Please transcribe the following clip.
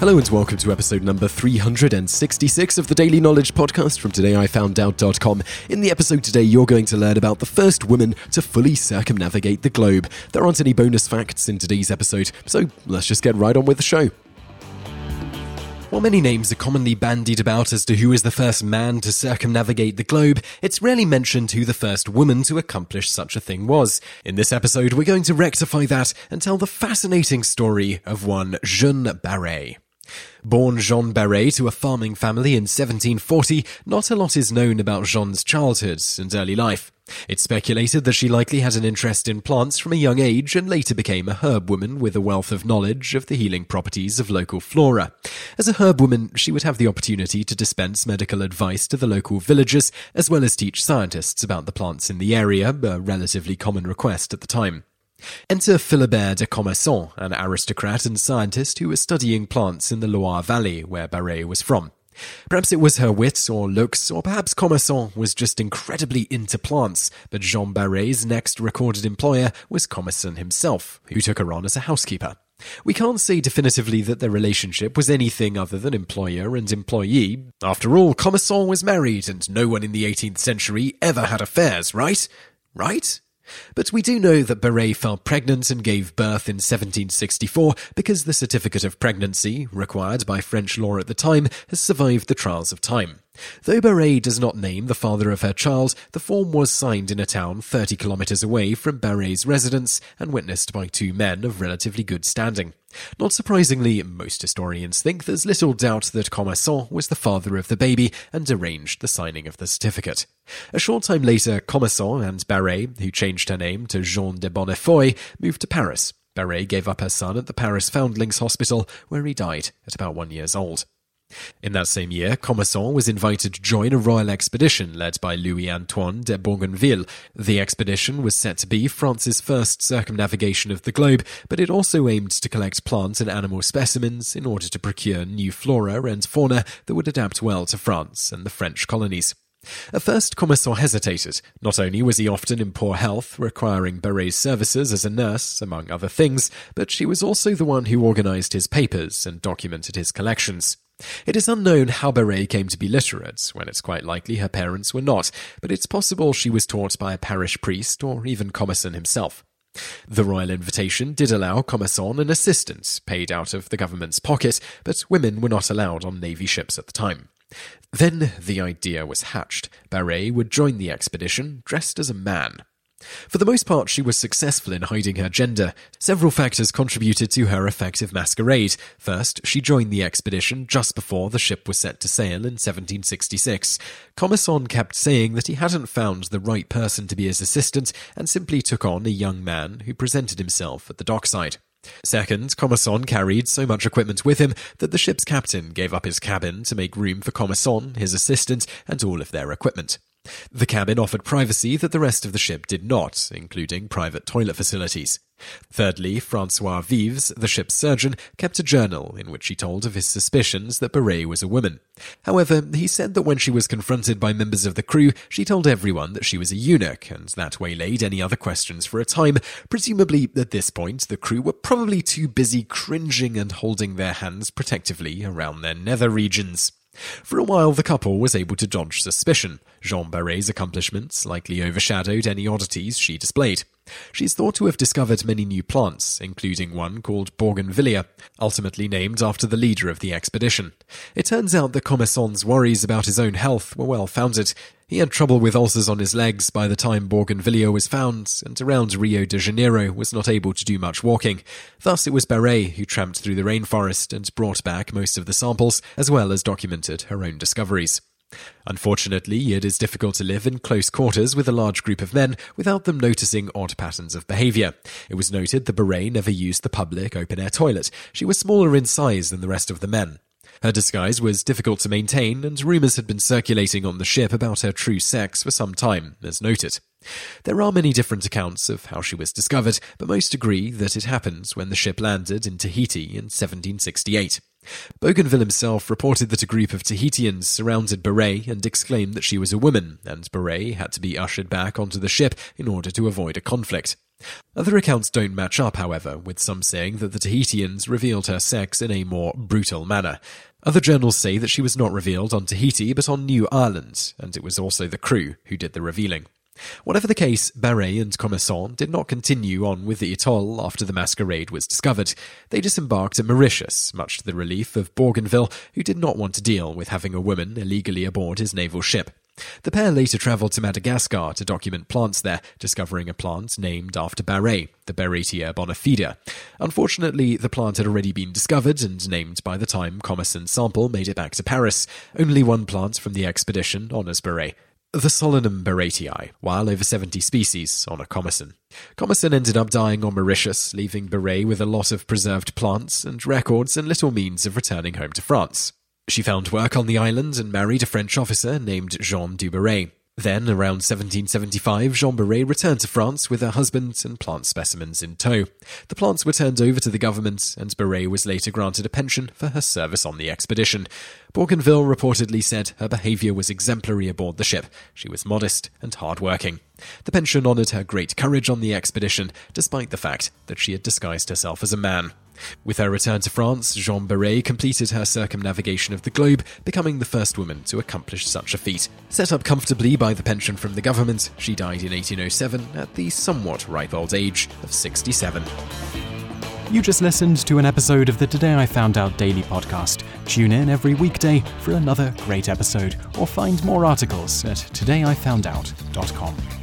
Hello and welcome to episode number 366 of the Daily Knowledge Podcast from todayifoundout.com. In the episode today, you're going to learn about the first woman to fully circumnavigate the globe. There aren't any bonus facts in today's episode, so let's just get right on with the show. While many names are commonly bandied about as to who is the first man to circumnavigate the globe, it's rarely mentioned who the first woman to accomplish such a thing was. In this episode, we're going to rectify that and tell the fascinating story of one Jeanne Barret. Born Jean Barret to a farming family in 1740, not a lot is known about Jean's childhood and early life. It's speculated that she likely had an interest in plants from a young age and later became a herb woman with a wealth of knowledge of the healing properties of local flora. As a herb woman, she would have the opportunity to dispense medical advice to the local villagers as well as teach scientists about the plants in the area, a relatively common request at the time. Enter Philibert de Commerson, an aristocrat and scientist who was studying plants in the Loire Valley, where Barret was from. Perhaps it was her wit or looks, or perhaps Commerson was just incredibly into plants, but Jean Barret's next recorded employer was Commerson himself, who took her on as a housekeeper. We can't say definitively that their relationship was anything other than employer and employee. After all, Commerson was married, and no one in the 18th century ever had affairs, right? Right? But we do know that Barret fell pregnant and gave birth in 1764 because the certificate of pregnancy, required by French law at the time, has survived the trials of time. Though Barret does not name the father of her child, the form was signed in a town 30 kilometres away from Barret's residence and witnessed by two men of relatively good standing. Not surprisingly, most historians think there's little doubt that Commerson was the father of the baby and arranged the signing of the certificate. A short time later, Commerson and Barret, who changed her name to Jeanne de Bonnefoy, moved to Paris. Barret gave up her son at the Paris Foundlings Hospital, where he died at about one years old. In that same year, Commerson was invited to join a royal expedition led by Louis Antoine de Bougainville. The expedition was set to be France's first circumnavigation of the globe, but it also aimed to collect plant and animal specimens in order to procure new flora and fauna that would adapt well to France and the French colonies. At first, Commerson hesitated. Not only was he often in poor health, requiring Barret's services as a nurse, among other things, but she was also the one who organized his papers and documented his collections. It is unknown how Barret came to be literate, when it's quite likely her parents were not, but it's possible she was taught by a parish priest or even Commerson himself. The royal invitation did allow Commerson an assistant, paid out of the government's pocket, but women were not allowed on navy ships at the time. Then the idea was hatched. Barret would join the expedition dressed as a man. For the most part, she was successful in hiding her gender. Several factors contributed to her effective masquerade. First, she joined the expedition just before the ship was set to sail in 1766. Commerson kept saying that he hadn't found the right person to be his assistant and simply took on a young man who presented himself at the dockside. Second, Commerson carried so much equipment with him that the ship's captain gave up his cabin to make room for Commerson, his assistant, and all of their equipment. The cabin offered privacy that the rest of the ship did not, including private toilet facilities. Thirdly, Francois Vives, the ship's surgeon, kept a journal in which he told of his suspicions that Barret was a woman. However, he said that when she was confronted by members of the crew, she told everyone that she was a eunuch, and that waylaid any other questions for a time. Presumably, at this point, the crew were probably too busy cringing and holding their hands protectively around their nether regions. For a while, the couple was able to dodge suspicion. Jean Barret's accomplishments likely overshadowed any oddities she displayed. She is thought to have discovered many new plants, including one called Bougainvillea, ultimately named after the leader of the expedition. It turns out that Commerson's worries about his own health were well founded. He had trouble with ulcers on his legs by the time Bougainvillea was found, and around Rio de Janeiro was not able to do much walking. Thus, it was Barret who tramped through the rainforest and brought back most of the samples, as well as documented her own discoveries. Unfortunately, it is difficult to live in close quarters with a large group of men without them noticing odd patterns of behavior. It was noted that Barret never used the public open air toilet. She was smaller in size than the rest of the men. Her disguise was difficult to maintain, and rumours had been circulating on the ship about her true sex for some time, as noted. There are many different accounts of how she was discovered, but most agree that it happened when the ship landed in Tahiti in 1768. Bougainville himself reported that a group of Tahitians surrounded Barret and exclaimed that she was a woman, and Barret had to be ushered back onto the ship in order to avoid a conflict. Other accounts don't match up, however, with some saying that the Tahitians revealed her sex in a more brutal manner. Other journals say that she was not revealed on Tahiti but on New Ireland, and it was also the crew who did the revealing. Whatever the case, Barret and Commerson did not continue on with the Étoile after the masquerade was discovered. They disembarked at Mauritius, much to the relief of Bougainville, who did not want to deal with having a woman illegally aboard his naval ship. The pair later travelled to Madagascar to document plants there, discovering a plant named after Barret, the Barretia bonifida. Unfortunately, the plant had already been discovered and named by the time Commerson's sample made it back to Paris. Only one plant from the expedition honours Barret the Solanum barretii, while over 70 species on a Commerson. Commerson ended up dying on Mauritius, leaving Barret with a lot of preserved plants and records and little means of returning home to France. She found work on the island and married a French officer named Jean Dubarret. Then, around 1775, Jean Barret returned to France with her husband and plant specimens in tow. The plants were turned over to the government, and Barret was later granted a pension for her service on the expedition. Bougainville reportedly said her behaviour was exemplary aboard the ship. She was modest and hard-working. The pension honoured her great courage on the expedition, despite the fact that she had disguised herself as a man. With her return to France, Jean Barret completed her circumnavigation of the globe, becoming the first woman to accomplish such a feat. Set up comfortably by the pension from the government, she died in 1807 at the somewhat ripe old age of 67. You just listened to an episode of the Today I Found Out Daily podcast. Tune in every weekday for another great episode, or find more articles at todayifoundout.com.